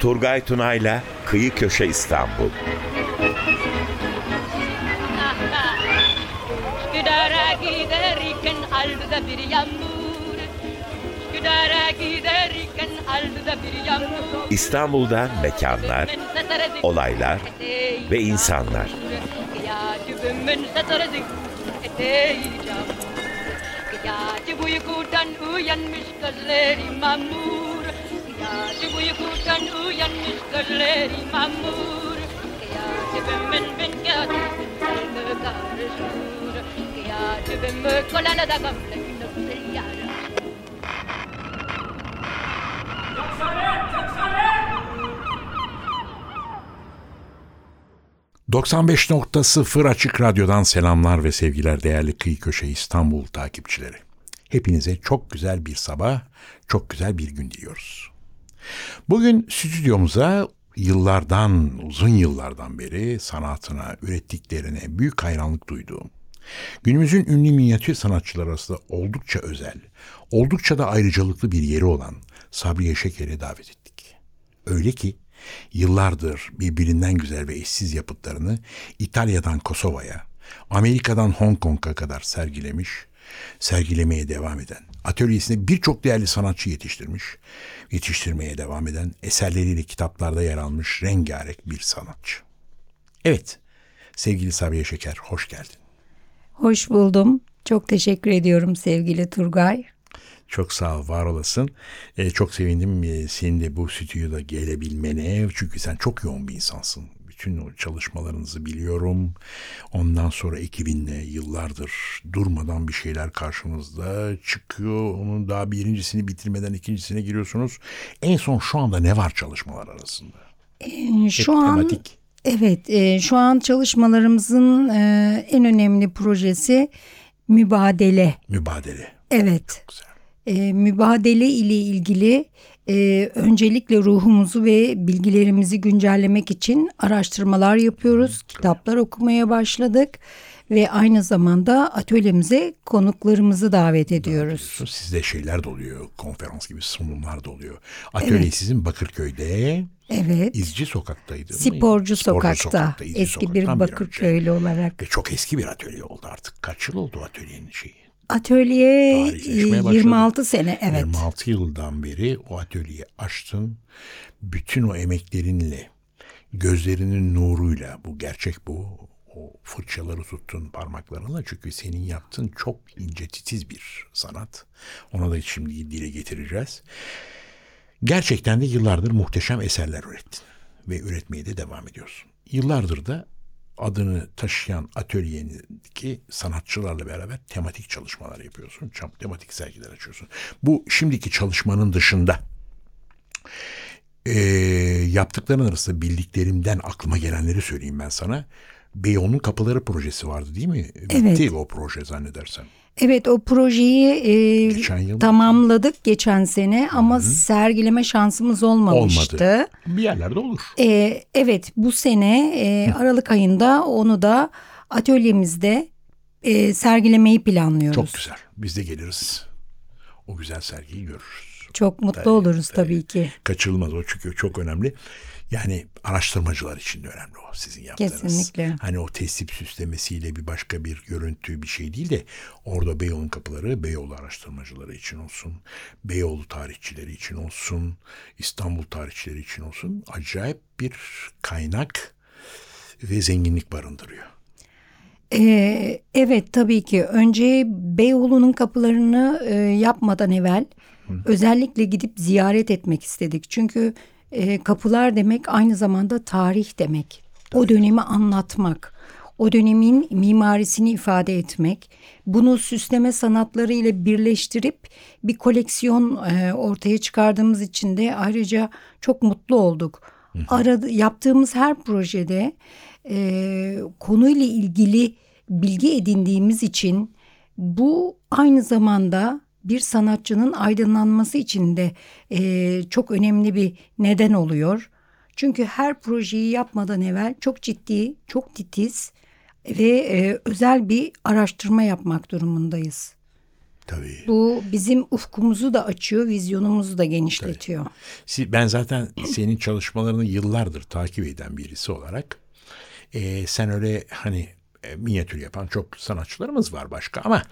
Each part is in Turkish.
Turgay Tunay'la Kıyı Köşe İstanbul. Üsküdar'a giderken aldı bir yağmur Üsküdar'a giderken aldı bir yağmur İstanbul'da mekanlar, olaylar ve insanlar. Gece uykudan uyanmış gözleri mamur. Gece uykudan uyanmış gözleri mamur. Gece ben ben karışır Gece ben kolana da gamle yara 95.0 Açık Radyo'dan selamlar ve sevgiler değerli Kıyı Köşe İstanbul takipçileri. Hepinize çok güzel bir sabah, çok güzel bir gün diliyoruz. Bugün stüdyomuza yıllardan, uzun yıllardan beri sanatına, ürettiklerine büyük hayranlık duyduğum, günümüzün ünlü minyatür sanatçılar arasında oldukça özel, oldukça da ayrıcalıklı bir yeri olan Sabriye Şeker'i davet ettik. Öyle ki yıllardır birbirinden güzel ve eşsiz yapıtlarını İtalya'dan Kosova'ya, Amerika'dan Hong Kong'a kadar sergilemiş, sergilemeye devam eden, atölyesinde birçok değerli sanatçı yetiştirmiş, yetiştirmeye devam eden, eserleriyle kitaplarda yer almış rengarenk bir sanatçı. Evet, sevgili Sabiha Şeker, hoş geldin. Hoş buldum. Çok teşekkür ediyorum sevgili Turgay. Çok sağ ol, var olasın. Ee, çok sevindim e, senin de bu stüdyoda gelebilmene. Çünkü sen çok yoğun bir insansın. Bütün o çalışmalarınızı biliyorum. Ondan sonra ekibinle yıllardır durmadan bir şeyler karşımızda çıkıyor. Onun daha birincisini bitirmeden ikincisine giriyorsunuz. En son şu anda ne var çalışmalar arasında? Ee, şu Hep an tematik. Evet, e, şu an çalışmalarımızın e, en önemli projesi mübadele. Mübadele. Evet. Çok güzel e, mübadele ile ilgili e, öncelikle ruhumuzu ve bilgilerimizi güncellemek için araştırmalar yapıyoruz. Kitaplar okumaya başladık ve aynı zamanda atölyemize konuklarımızı davet ediyoruz. Sizde şeyler de oluyor, konferans gibi sunumlar da oluyor. Atölye evet. sizin Bakırköy'de. Evet. İzci sokaktaydı. Sporcu, Sporcu sokakta. sokakta eski sokaktan bir Bakırköylü bir olarak. Ve çok eski bir atölye oldu artık. Kaç yıl oldu atölyenin şeyi? Atölye 26 sene evet. 26 yıldan beri o atölyeyi açtın. Bütün o emeklerinle, gözlerinin nuruyla bu gerçek bu. O fırçaları tuttun parmaklarınla çünkü senin yaptığın çok ince titiz bir sanat. Ona da şimdi dile getireceğiz. Gerçekten de yıllardır muhteşem eserler ürettin ve üretmeye de devam ediyorsun. Yıllardır da adını taşıyan atölyendeki sanatçılarla beraber tematik çalışmalar yapıyorsun. Tematik sergiler açıyorsun. Bu şimdiki çalışmanın dışında e, yaptıkların arasında bildiklerimden aklıma gelenleri söyleyeyim ben sana. Beyoğlu'nun Kapıları projesi vardı değil mi? Evet. Bitti o proje zannedersem. Evet o projeyi e, geçen yıl tamamladık geçen sene ama Hı-hı. sergileme şansımız olmamıştı. Olmadı. Bir yerlerde olur. E, evet bu sene e, Aralık ayında onu da atölyemizde e, sergilemeyi planlıyoruz. Çok güzel. Biz de geliriz. O güzel sergiyi görürüz. Çok mutlu tabii, oluruz tabii, tabii ki. Kaçılmaz o çünkü çok önemli. Yani araştırmacılar için de önemli o sizin yaptığınız. Kesinlikle. Hani o tesip süslemesiyle bir başka bir görüntü bir şey değil de orada Beyoğlu'nun kapıları Beyoğlu araştırmacıları için olsun. Beyoğlu tarihçileri için olsun. İstanbul tarihçileri için olsun. Acayip bir kaynak ve zenginlik barındırıyor. Ee, evet tabii ki önce Beyoğlu'nun kapılarını e, yapmadan evvel Hı. özellikle gidip ziyaret etmek istedik. Çünkü e, kapılar demek aynı zamanda tarih demek. Tabii. O dönemi anlatmak, o dönemin mimarisini ifade etmek, bunu süsleme sanatları ile birleştirip bir koleksiyon e, ortaya çıkardığımız için de ayrıca çok mutlu olduk. Aradı, yaptığımız her projede e, konuyla ilgili bilgi edindiğimiz için bu aynı zamanda bir sanatçının aydınlanması için de e, çok önemli bir neden oluyor. Çünkü her projeyi yapmadan evvel çok ciddi, çok titiz ve e, özel bir araştırma yapmak durumundayız. Tabii. Bu bizim ufkumuzu da açıyor, vizyonumuzu da genişletiyor. Si- Ben zaten senin çalışmalarını yıllardır takip eden birisi olarak e, sen öyle hani minyatür yapan çok sanatçılarımız var başka ama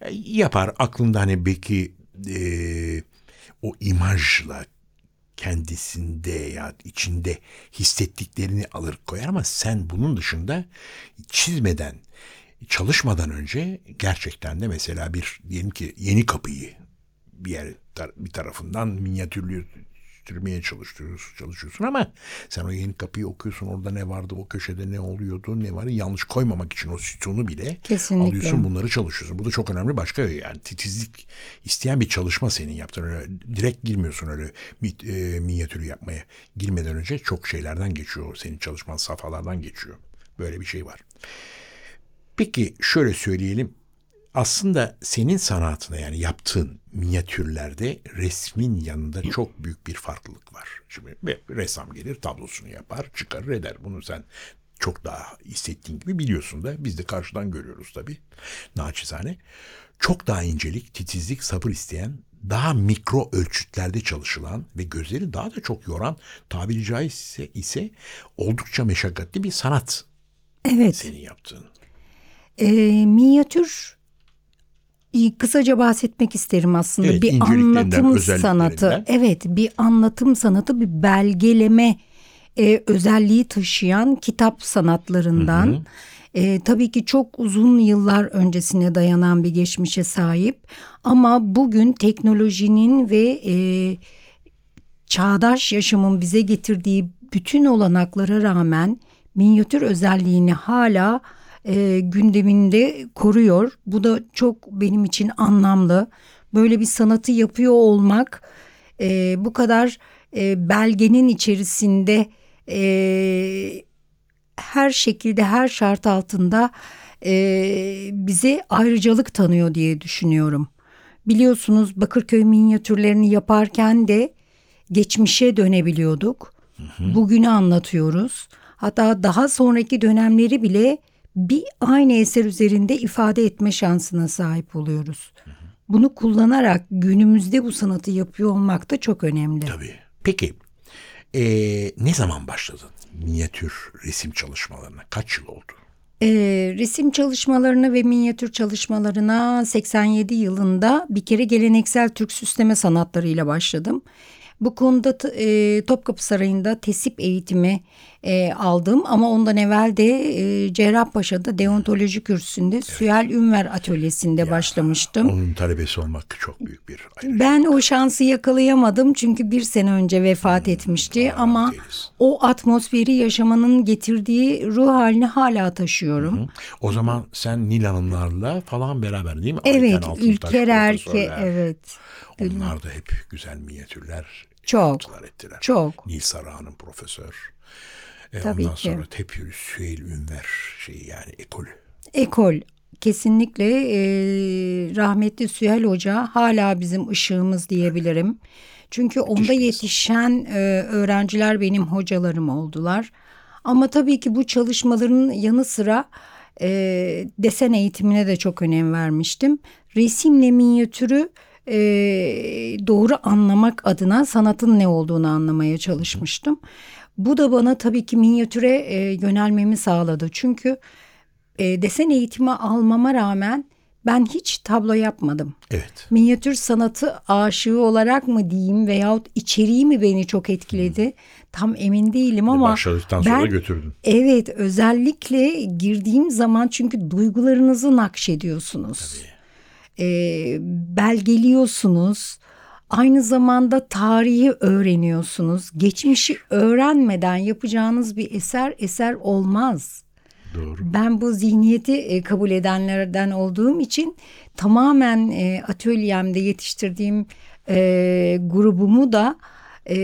e, yapar aklında hani belki e, o imajla kendisinde ya içinde hissettiklerini alır koyar ama sen bunun dışında çizmeden çalışmadan önce gerçekten de mesela bir diyelim ki yeni kapıyı bir yer bir tarafından minyatürleştirmeye çalışıyorsun, çalışıyorsun ama sen o yeni kapıyı okuyorsun orada ne vardı o köşede ne oluyordu ne var yanlış koymamak için o sütunu bile Kesinlikle. alıyorsun bunları çalışıyorsun. Bu da çok önemli başka yani titizlik isteyen bir çalışma senin yaptığın öyle direkt girmiyorsun öyle e, minyatürü yapmaya girmeden önce çok şeylerden geçiyor senin çalışman safhalardan geçiyor böyle bir şey var. Peki şöyle söyleyelim. Aslında senin sanatına yani yaptığın minyatürlerde resmin yanında çok büyük bir farklılık var. Şimdi bir ressam gelir tablosunu yapar çıkarır eder. Bunu sen çok daha hissettiğin gibi biliyorsun da biz de karşıdan görüyoruz tabii. Naçizane. Çok daha incelik, titizlik, sabır isteyen, daha mikro ölçütlerde çalışılan ve gözleri daha da çok yoran tabiri caizse ise oldukça meşakkatli bir sanat Evet. senin yaptığın. E, minyatür kısaca bahsetmek isterim aslında. Evet, bir anlatım sanatı. Evet, bir anlatım sanatı, bir belgeleme e, özelliği taşıyan kitap sanatlarından. E, tabii ki çok uzun yıllar öncesine dayanan bir geçmişe sahip. Ama bugün teknolojinin ve e, çağdaş yaşamın bize getirdiği bütün olanaklara rağmen minyatür özelliğini hala e, gündeminde koruyor. Bu da çok benim için anlamlı. Böyle bir sanatı yapıyor olmak e, bu kadar e, belgenin içerisinde e, her şekilde her şart altında e, bize ayrıcalık tanıyor diye düşünüyorum. Biliyorsunuz Bakırköy minyatürlerini yaparken de geçmişe dönebiliyorduk. Bugünü anlatıyoruz. Hatta daha sonraki dönemleri bile bir aynı eser üzerinde ifade etme şansına sahip oluyoruz. Bunu kullanarak günümüzde bu sanatı yapıyor olmak da çok önemli. Tabii. Peki eee, ne zaman başladın minyatür resim çalışmalarına? Kaç yıl oldu? Ee, resim çalışmalarına ve minyatür çalışmalarına 87 yılında bir kere geleneksel Türk süsleme sanatlarıyla başladım. Bu konuda e, Topkapı Sarayı'nda tesip eğitimi e, aldım ama ondan evvel de e, Cerrahpaşa'da deontoloji kürsüsünde Sühel Ünver Atölyesi'nde başlamıştım. Onun talebesi olmak çok büyük bir ayrıcalık. Ben o şansı yakalayamadım çünkü bir sene önce vefat etmişti ama eylesin. o atmosferi yaşamanın getirdiği ruh halini hala taşıyorum. O zaman sen Nil Hanımlarla falan beraber değil mi? Evet, Ayten Ülker Erke, evet. Onlar da hep güzel minyatürler Çok, ettiler. çok. Nil Sarıhan'ın profesör. E, Tabii ondan ki. sonra hep Süheyl Ünver şeyi yani ekolü. Ekol kesinlikle e, rahmetli Süheyl Hoca hala bizim ışığımız diyebilirim. Çünkü onda yetişen e, öğrenciler benim hocalarım oldular. Ama tabii ki bu çalışmaların yanı sıra e, desen eğitimine de çok önem vermiştim. Resimle minyatürü e, doğru anlamak adına sanatın ne olduğunu anlamaya çalışmıştım. Bu da bana tabii ki minyatüre e, yönelmemi sağladı. Çünkü e, desen eğitimi almama rağmen ben hiç tablo yapmadım. Evet. Minyatür sanatı aşığı olarak mı diyeyim veyahut içeriği mi beni çok etkiledi tam emin değilim ama Başladıktan sonra ben- götürdün. Evet özellikle girdiğim zaman çünkü duygularınızı nakşediyorsunuz. Ee, belgeliyorsunuz. Aynı zamanda tarihi öğreniyorsunuz. Geçmişi öğrenmeden yapacağınız bir eser eser olmaz. Doğru. Ben bu zihniyeti e, kabul edenlerden olduğum için tamamen e, atölyemde yetiştirdiğim e, grubumu da e,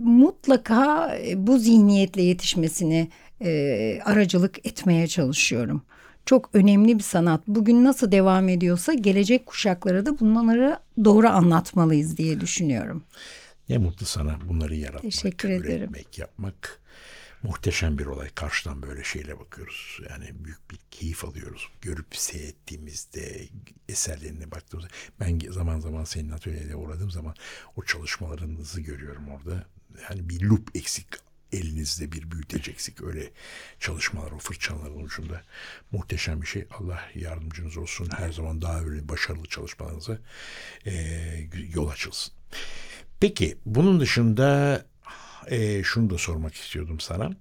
mutlaka e, bu zihniyetle yetişmesini e, aracılık etmeye çalışıyorum. Çok önemli bir sanat. Bugün nasıl devam ediyorsa gelecek kuşaklara da bunları doğru anlatmalıyız diye düşünüyorum. Ne mutlu sana bunları yaratmak, Teşekkür ederim. üretmek, yapmak. Muhteşem bir olay. Karşıdan böyle şeyle bakıyoruz. Yani büyük bir keyif alıyoruz. Görüp seyrettiğimizde, eserlerine baktığımızda. Ben zaman zaman senin atölyede uğradığım zaman o çalışmalarınızı görüyorum orada. Yani bir loop eksik elinizde bir büyüteç eksik. Öyle çalışmalar o fırçaların ucunda. Muhteşem bir şey. Allah yardımcınız olsun. Her zaman daha öyle başarılı çalışmalarınıza eee, yol açılsın. Peki bunun dışında eee, şunu da sormak istiyordum sana.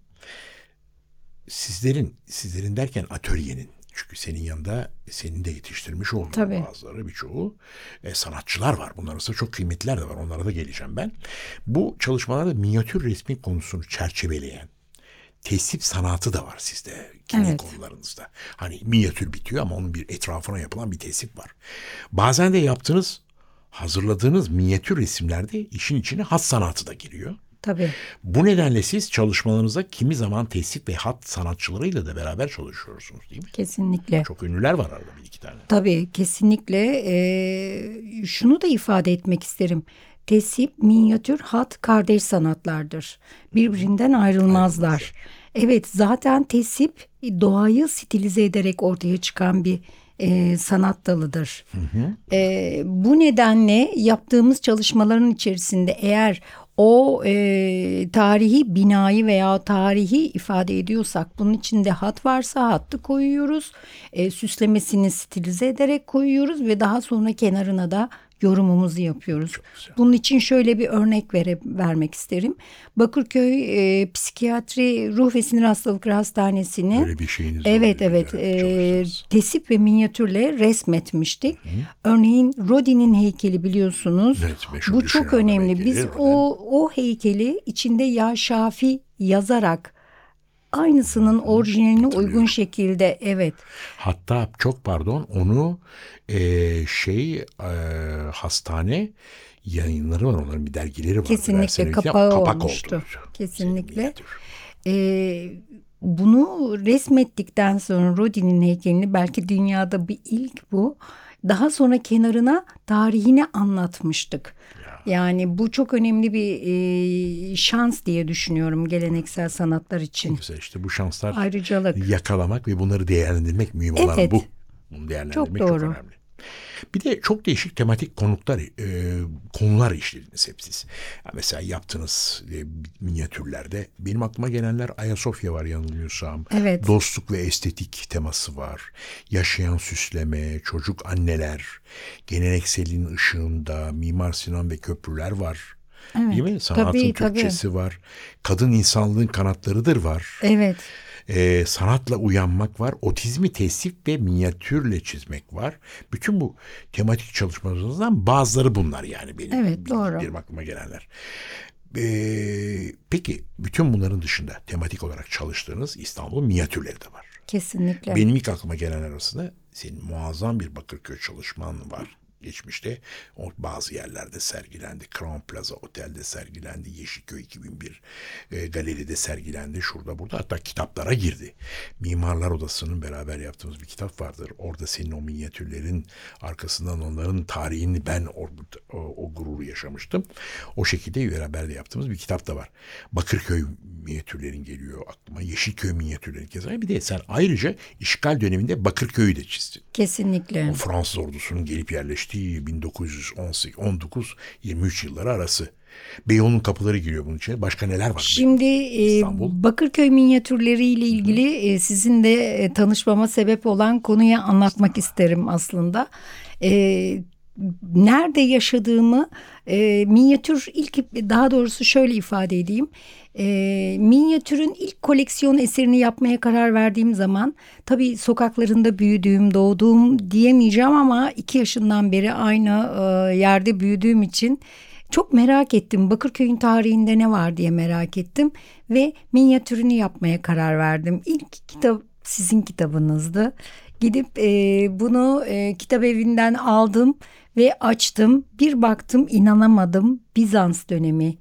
Sizlerin, sizlerin derken atölyenin çünkü senin yanında senin de yetiştirmiş olduğun Tabii. bazıları birçoğu e, sanatçılar var. Bunlar arasında çok kıymetliler de var. Onlara da geleceğim ben. Bu çalışmalarda minyatür resmi konusunu çerçeveleyen tesip sanatı da var sizde kimi Evet. konularınızda. Hani minyatür bitiyor ama onun bir etrafına yapılan bir tesip var. Bazen de yaptığınız, hazırladığınız minyatür resimlerde işin içine hat sanatı da giriyor. Tabii. Bu nedenle siz çalışmalarınızda kimi zaman tesip ve hat sanatçılarıyla da beraber çalışıyorsunuz değil mi? Kesinlikle. Çok ünlüler var arada bir iki tane. Tabii kesinlikle Ee, şunu da ifade etmek isterim. Tesip, minyatür, hat kardeş sanatlardır. Birbirinden ayrılmazlar. Evet zaten tesip doğayı stilize ederek ortaya çıkan bir e, sanat dalıdır. E, bu nedenle yaptığımız çalışmaların içerisinde eğer o e, tarihi binayı veya tarihi ifade ediyorsak bunun içinde hat varsa hattı koyuyoruz. E, süslemesini stilize ederek koyuyoruz ve daha sonra kenarına da yorumumuzu yapıyoruz. Bunun için şöyle bir örnek vere, vermek isterim. Bakırköy e, Psikiyatri Ruh ve Sinir Hastalıkları Hastanesi'ni Böyle bir şeyiniz Evet var, evet e, tesip ve minyatürle resmetmiştik. Örneğin Rodin'in heykeli biliyorsunuz. Evet, Bu çok adam önemli. heykeli, Biz o o heykeli içinde Ya Şafi yazarak aynısının orijinaline uygun şekilde evet Hatta çok pardon onu e, şey e, hastane yayınları var onların bir dergileri var. kesinlikle kapağı olmuştu. Kesinlikle. Ee, bunu resmettikten sonra Rodin'in heykelini belki dünyada bir ilk bu. Daha sonra kenarına tarihini anlatmıştık. Yani bu çok önemli bir e, şans diye düşünüyorum geleneksel sanatlar için. Güzel işte bu şanslar Ayrıcalık. yakalamak ve bunları değerlendirmek mühim olan Evet. bu. Bunu değerlendirmek çok, Çok doğru. önemli. Bir de çok değişik tematik konuklar, e, konular işlediniz hep siz. Mesela yaptığınız e, minyatürlerde benim aklıma gelenler Ayasofya var yanılmıyorsam. Evet. Dostluk ve estetik teması var. Yaşayan süsleme, çocuk anneler, gelenekselin ışığında, Mimar Sinan ve köprüler var. Değil mi? Sanatın Tabii, tabii. Türkçesi var. Kadın insanlığın kanatlarıdır var. Evet. Ee, sanatla uyanmak var. Otizmi tesip ve minyatürle çizmek var. Bütün bu tematik çalışmalarınızdan bazıları bunlar yani benim. Evet, doğru. Benim aklıma gelenler. Ee, peki bütün bunların dışında tematik olarak çalıştığınız İstanbul minyatürleri de var. Kesinlikle. Benim ilk aklıma gelen arasında senin muazzam bir Bakırköy çalışman var geçmişte. O bazı yerlerde sergilendi. Crown Plaza Otel'de sergilendi. Yeşilköy 2001 e, galeride sergilendi. Şurada burada hatta kitaplara girdi. Mimarlar Odası'nın beraber yaptığımız bir kitap vardır. Orada senin o minyatürlerin arkasından onların tarihini ben o, o, o gururu yaşamıştım. O şekilde beraber de yaptığımız bir kitap da var. Bakırköy minyatürlerin geliyor aklıma. Yeşilköy minyatürlerin keza. Bir de sen ayrıca işgal döneminde Bakırköy'ü de çizdin. Kesinlikle. O Fransız ordusunun gelip yerleştiği 1918 19 23 yılları arası. Beyoğlu'nun kapıları giriyor bunun içine. Başka neler var? Şimdi e, İstanbul. Bakırköy minyatürleri ile ilgili e, sizin de e, tanışmama sebep olan konuyu anlatmak isterim aslında. Nerede yaşadığımı e, minyatür ilk daha doğrusu şöyle ifade edeyim. E, minyatürün ilk koleksiyon eserini yapmaya karar verdiğim zaman tabii sokaklarında büyüdüğüm, doğduğum diyemeyeceğim ama iki yaşından beri aynı e, yerde büyüdüğüm için çok merak ettim. Bakırköy'ün tarihinde ne var diye merak ettim ve minyatürünü yapmaya karar verdim. İlk kitap sizin kitabınızdı. Gidip e, bunu e, kitap evinden aldım ve açtım. Bir baktım inanamadım. Bizans dönemi,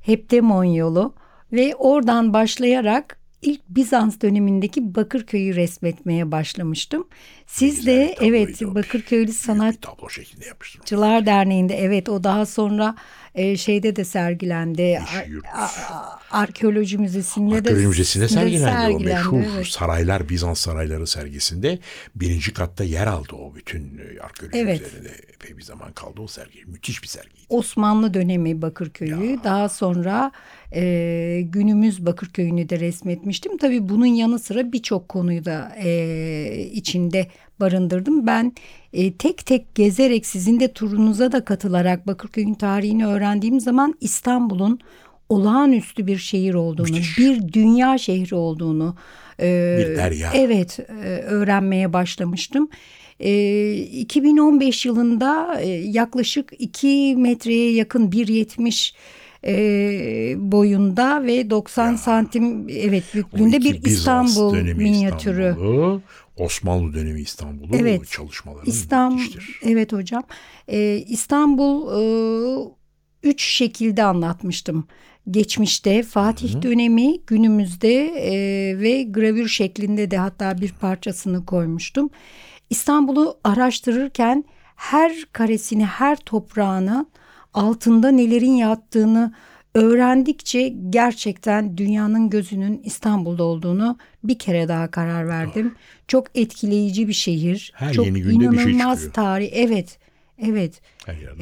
Heptemon yolu ve oradan başlayarak ilk Bizans dönemindeki Bakırköy'ü resmetmeye başlamıştım. Siz Güzel de evet. Bakırköylü. Sanatçılar Derneği'nde evet o daha sonra e, şeyde de sergilendi. Ar- a- Arkeoloji Müzesi'nde de Arkeoloji Müzesi'nde sergilendi, o meşhur evet. Saraylar Bizans Sarayları sergisinde birinci katta yer aldı o bütün e, arkeoloji Evet. üzerinde epey bir zaman kaldı o sergi. Müthiş bir sergiydi. Osmanlı dönemi Bakırköy'ü daha sonra e, günümüz Bakırköy'ünü de resmetmiştim. Tabii bunun yanı sıra birçok konuyu da e, içinde barındırdım. Ben e, tek tek gezerek sizin de turunuza da katılarak Bakırköy'ün tarihini öğrendiğim zaman İstanbul'un olağanüstü bir şehir olduğunu, Müthiş. bir dünya şehri olduğunu e, Bir derya. Evet, e, öğrenmeye başlamıştım. E, 2015 yılında e, yaklaşık 2 metreye yakın 1.70 e, boyunda ve 90 santim evet büyüklüğünde bir Bizans İstanbul minyatürü. İstanbul'u, Osmanlı dönemi İstanbul'u Evet. çalışmaları İstanbul müthiştir. evet hocam. Ee, İstanbul e, üç şekilde anlatmıştım. Geçmişte Fatih dönemi günümüzde e, ve gravür şeklinde de hatta bir parçasını koymuştum. İstanbul'u araştırırken her karesini, her toprağını altında nelerin yattığını öğrendikçe gerçekten dünyanın gözünün İstanbul'da olduğunu bir kere daha karar verdim. Çok etkileyici bir şehir. Her çok yeni günde bir şey inanılmaz çıkıyor. tarih. Evet. Evet.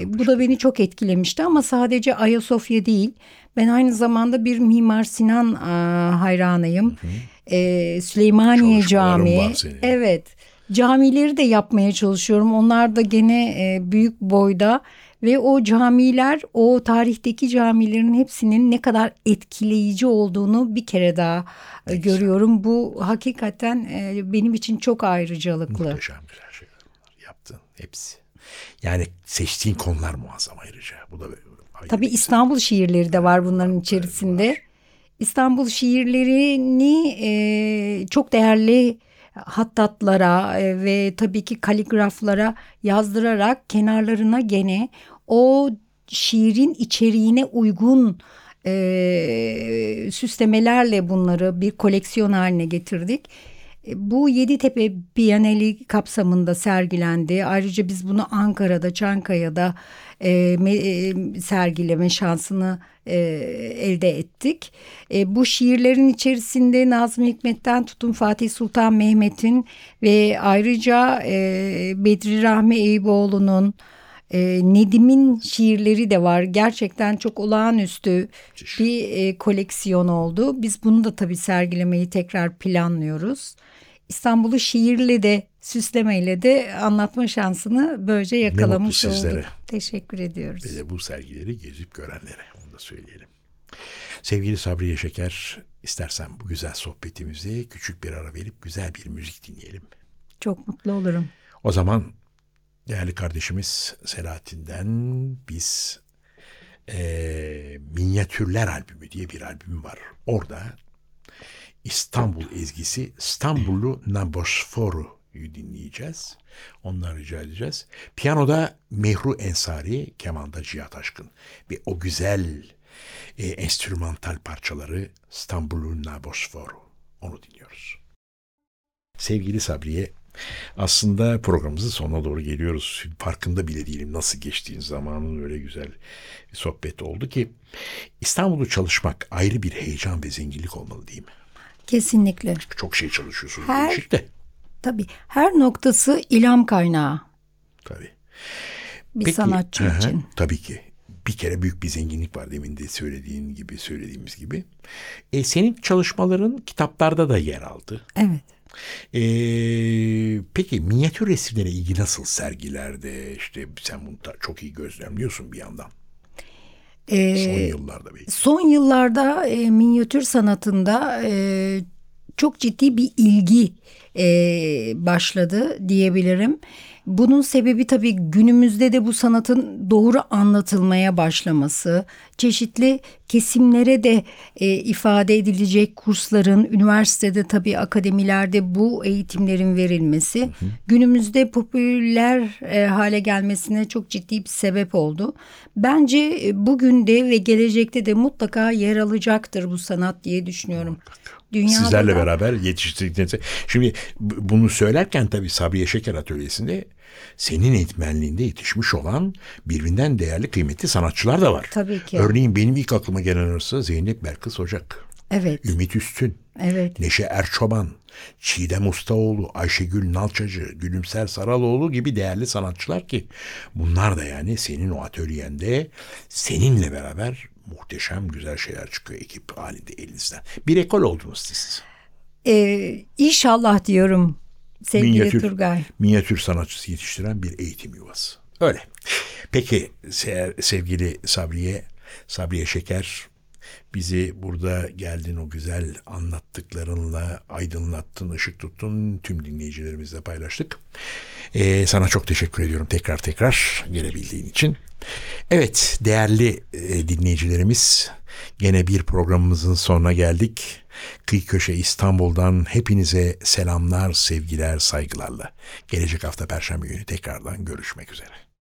E, Bu da beni çok etkilemişti ama sadece Ayasofya değil. Ben aynı zamanda bir Mimar Sinan aa, hayranıyım. E, Süleymaniye Camii. Evet. Camileri de yapmaya çalışıyorum. Onlar da gene e, büyük boyda ve o camiler, o tarihteki camilerin hepsinin ne kadar etkileyici olduğunu bir kere daha e, görüyorum. Bu hakikaten e, benim için çok ayrıcalıklı. Muhteşem güzel şeyler bunlar. Yaptın hepsi. Yani seçtiğin konular muazzam ayrıca. Bu da Tabii İstanbul şiirleri de var bunların içerisinde. İstanbul şiirlerini e, çok değerli hattatlara e, ve tabii ki kaligraflara yazdırarak kenarlarına gene o şiirin içeriğine uygun e, süslemelerle bunları bir koleksiyon haline getirdik. E, Bu Yeditepe Bienali kapsamında sergilendi. Ayrıca biz bunu Ankara'da, Çankaya'da e, me- e, sergileme şansını e, elde ettik. E, bu şiirlerin içerisinde Nazım Hikmet'ten tutun Fatih Sultan Mehmet'in ve ayrıca e, Bedri Rahmi Eyüboğlu'nun e, Nedim'in şiirleri de var. Gerçekten çok olağanüstü bir e, koleksiyon oldu. Biz bunu da tabii sergilemeyi tekrar planlıyoruz. İstanbul'u şiirle de süslemeyle de anlatma şansını böylece yakalamış olduk. Teşekkür ediyoruz. Ve de bu sergileri gezip görenlere onu da söyleyelim. Sevgili Sabriye Şeker, istersen bu güzel sohbetimizi küçük bir ara verip güzel bir müzik dinleyelim. Çok mutlu olurum. O zaman değerli kardeşimiz Selahattin'den biz eee, Minyatürler albümü diye bir albüm var. Orada İstanbul ezgisi İstanbullu Nabosforu'yu dinleyeceğiz. Ondan rica edeceğiz. Piyanoda Mehru Ensari, kemanda Cihat Aşkın. Ve o güzel e, enstrümantal parçaları İstanbullu Nabosforu. Onu dinliyoruz. Sevgili Sabriye, aslında programımızın sonuna doğru geliyoruz. Farkında bile değilim nasıl geçtiğin zamanın öyle güzel bir sohbet oldu ki İstanbul'da çalışmak ayrı bir heyecan ve zenginlik olmalı değil mi? Kesinlikle. Çok şey çalışıyorsunuz Her- de. Tabii her noktası ilham kaynağı Tabii. bir sanatçı hı hı, için. Tabii ki. Bir kere büyük bir zenginlik var demin de söylediğin gibi söylediğimiz gibi. E, senin çalışmaların kitaplarda da yer aldı. Evet. E, peki minyatür resimlere ilgi nasıl sergilerde? İşte sen bunu çok iyi gözlemliyorsun bir yandan. Ee, Son yıllarda belki. Son yıllarda e, minyatür sanatında e, çok ciddi bir ilgi e, başladı diyebilirim. Bunun sebebi tabii günümüzde de bu sanatın doğru anlatılmaya başlaması, çeşitli kesimlere de e, ifade edilecek kursların, üniversitede tabii akademilerde bu eğitimlerin verilmesi günümüzde popüler e, hale gelmesine çok ciddi bir sebep oldu. Bence e, bugün de ve gelecekte de mutlaka yer alacaktır bu sanat diye düşünüyorum. Dünyada Sizlerle da- beraber yetiştirdikleriniz. Şimdi bunu söylerken tabii Sabriye Şeker Atölyesi'nde senin eğitmenliğinde yetişmiş olan birbirinden değerli kıymetli sanatçılar da var. Tabii ki. Örneğin benim ilk aklıma gelen arası Zeynep Belkıs Ocak, Evet. Ümit Üstün, Evet. Neşe Erçoban, Çiğdem Ustaoğlu, Ayşegül Nalçacı, Gülümser Saraloğlu gibi değerli sanatçılar ki bunlar da yani senin o atölyende seninle beraber muhteşem güzel şeyler çıkıyor ekip halinde elinizden. Bir ekol oldunuz siz. Ee, inşallah diyorum sevgili Minyatür, Turgay. minyatür sanatçısı yetiştiren bir eğitim yuvası. Öyle. Peki se- sevgili Sabriye, Sabriye Şeker bizi burada geldin o güzel anlattıklarınla aydınlattın, ışık tuttun. Tüm dinleyicilerimizle paylaştık. Ee, sana çok teşekkür ediyorum tekrar tekrar gelebildiğin için. Evet değerli e, dinleyicilerimiz gene bir programımızın sonuna geldik. Kıyı Köşe İstanbul'dan hepinize selamlar, sevgiler, saygılarla. Gelecek hafta Perşembe günü tekrardan görüşmek üzere.